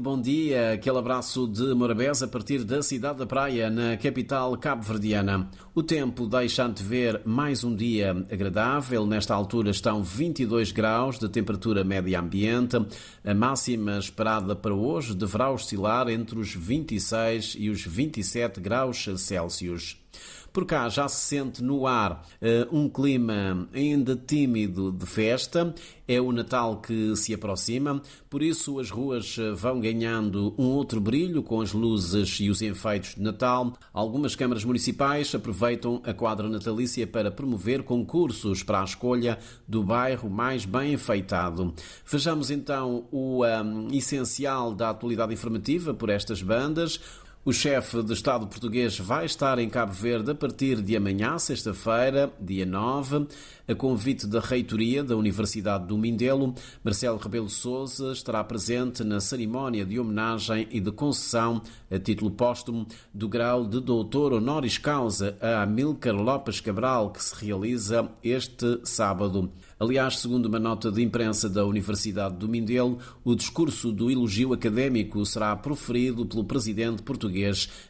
bom dia. Aquele abraço de Morabeza a partir da cidade da Praia, na capital cabo-verdiana. O tempo deixa antever mais um dia agradável. Nesta altura estão 22 graus de temperatura média ambiente. A máxima esperada para hoje deverá oscilar entre os 26 e os 27 graus Celsius. Por cá já se sente no ar uh, um clima ainda tímido de festa. É o Natal que se aproxima, por isso as ruas eh, vão ganhando um outro brilho com as luzes e os enfeites de Natal. Algumas câmaras municipais aproveitam a quadra natalícia para promover concursos para a escolha do bairro mais bem enfeitado. Vejamos então o um, essencial da atualidade informativa por estas bandas. O chefe de Estado português vai estar em Cabo Verde a partir de amanhã, sexta-feira, dia 9, a convite da reitoria da Universidade do Mindelo. Marcelo Rebelo Sousa estará presente na cerimónia de homenagem e de concessão a título póstumo do grau de doutor honoris causa a Amílcar Lopes Cabral, que se realiza este sábado. Aliás, segundo uma nota de imprensa da Universidade do Mindelo, o discurso do elogio académico será proferido pelo presidente português.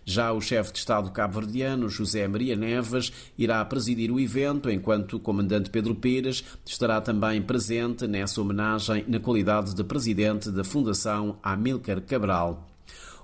Já o chefe de Estado cabo-verdiano, José Maria Neves, irá presidir o evento, enquanto o comandante Pedro Pires estará também presente nessa homenagem na qualidade de presidente da Fundação Amílcar Cabral.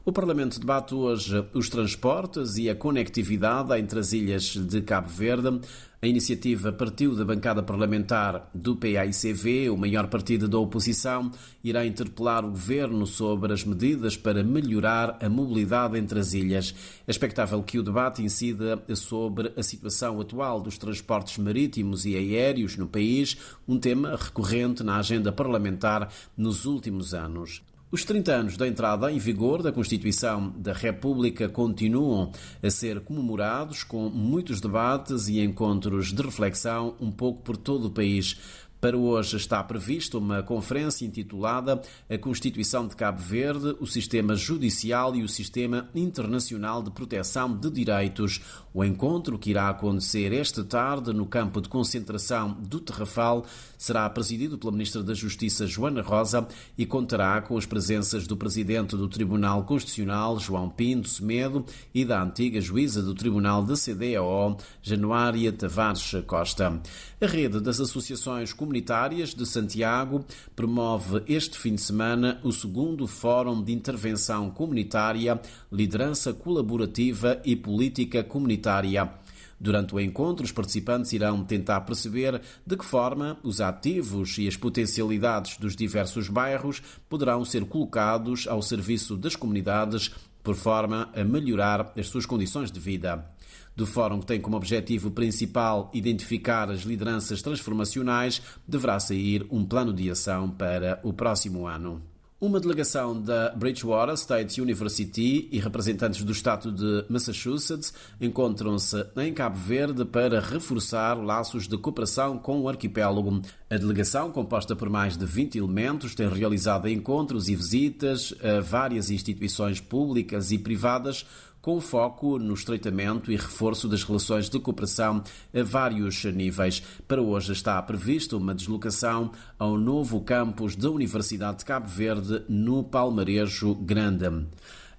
O Parlamento debate hoje os transportes e a conectividade entre as ilhas de Cabo Verde. A iniciativa partiu da bancada parlamentar do PAICV, o maior partido da oposição, irá interpelar o governo sobre as medidas para melhorar a mobilidade entre as ilhas. É expectável que o debate incida sobre a situação atual dos transportes marítimos e aéreos no país, um tema recorrente na agenda parlamentar nos últimos anos. Os 30 anos da entrada em vigor da Constituição da República continuam a ser comemorados com muitos debates e encontros de reflexão um pouco por todo o país. Para hoje está prevista uma conferência intitulada A Constituição de Cabo Verde, o Sistema Judicial e o Sistema Internacional de Proteção de Direitos. O encontro, que irá acontecer esta tarde no campo de concentração do Terrafal, será presidido pela Ministra da Justiça, Joana Rosa, e contará com as presenças do Presidente do Tribunal Constitucional, João Pinto Semedo, e da antiga juíza do Tribunal da CDAO, Januária Tavares Costa. A rede das associações Comunitárias de Santiago promove este fim de semana o segundo Fórum de Intervenção Comunitária, Liderança Colaborativa e Política Comunitária. Durante o encontro, os participantes irão tentar perceber de que forma os ativos e as potencialidades dos diversos bairros poderão ser colocados ao serviço das comunidades por forma a melhorar as suas condições de vida do fórum que tem como objetivo principal identificar as lideranças transformacionais, deverá sair um plano de ação para o próximo ano. Uma delegação da Bridgewater State University e representantes do estado de Massachusetts encontram-se em Cabo Verde para reforçar laços de cooperação com o arquipélago. A delegação, composta por mais de 20 elementos, tem realizado encontros e visitas a várias instituições públicas e privadas com foco no estreitamento e reforço das relações de cooperação a vários níveis. Para hoje está prevista uma deslocação ao novo campus da Universidade de Cabo Verde, no Palmarejo Grande.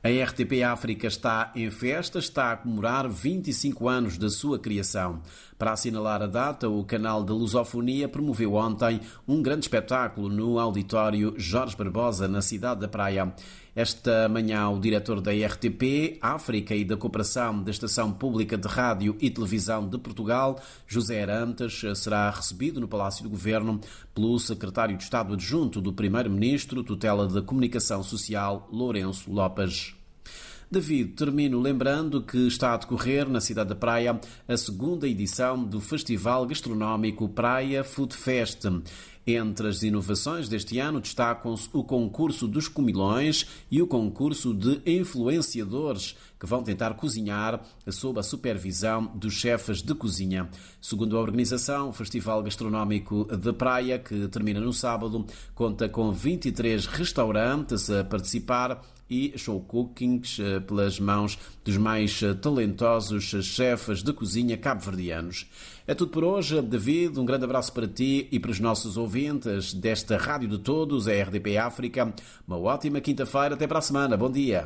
A RTP África está em festa, está a comemorar 25 anos da sua criação. Para assinalar a data, o canal de Lusofonia promoveu ontem um grande espetáculo no auditório Jorge Barbosa, na cidade da Praia. Esta manhã, o diretor da RTP África e da Cooperação da Estação Pública de Rádio e Televisão de Portugal, José Arantes, será recebido no Palácio do Governo pelo secretário de Estado adjunto do Primeiro-Ministro, tutela da Comunicação Social, Lourenço Lopes. David, termino lembrando que está a decorrer na cidade da Praia a segunda edição do Festival Gastronómico Praia Food Fest. Entre as inovações deste ano destacam-se o concurso dos comilões e o concurso de influenciadores, que vão tentar cozinhar sob a supervisão dos chefes de cozinha. Segundo a organização, o Festival Gastronómico de Praia, que termina no sábado, conta com 23 restaurantes a participar e show cookings eh, pelas mãos dos mais eh, talentosos chefes de cozinha cabo-verdianos. É tudo por hoje. David, um grande abraço para ti e para os nossos ouvintes desta Rádio de Todos, a RDP África. Uma ótima quinta-feira. Até para a semana. Bom dia.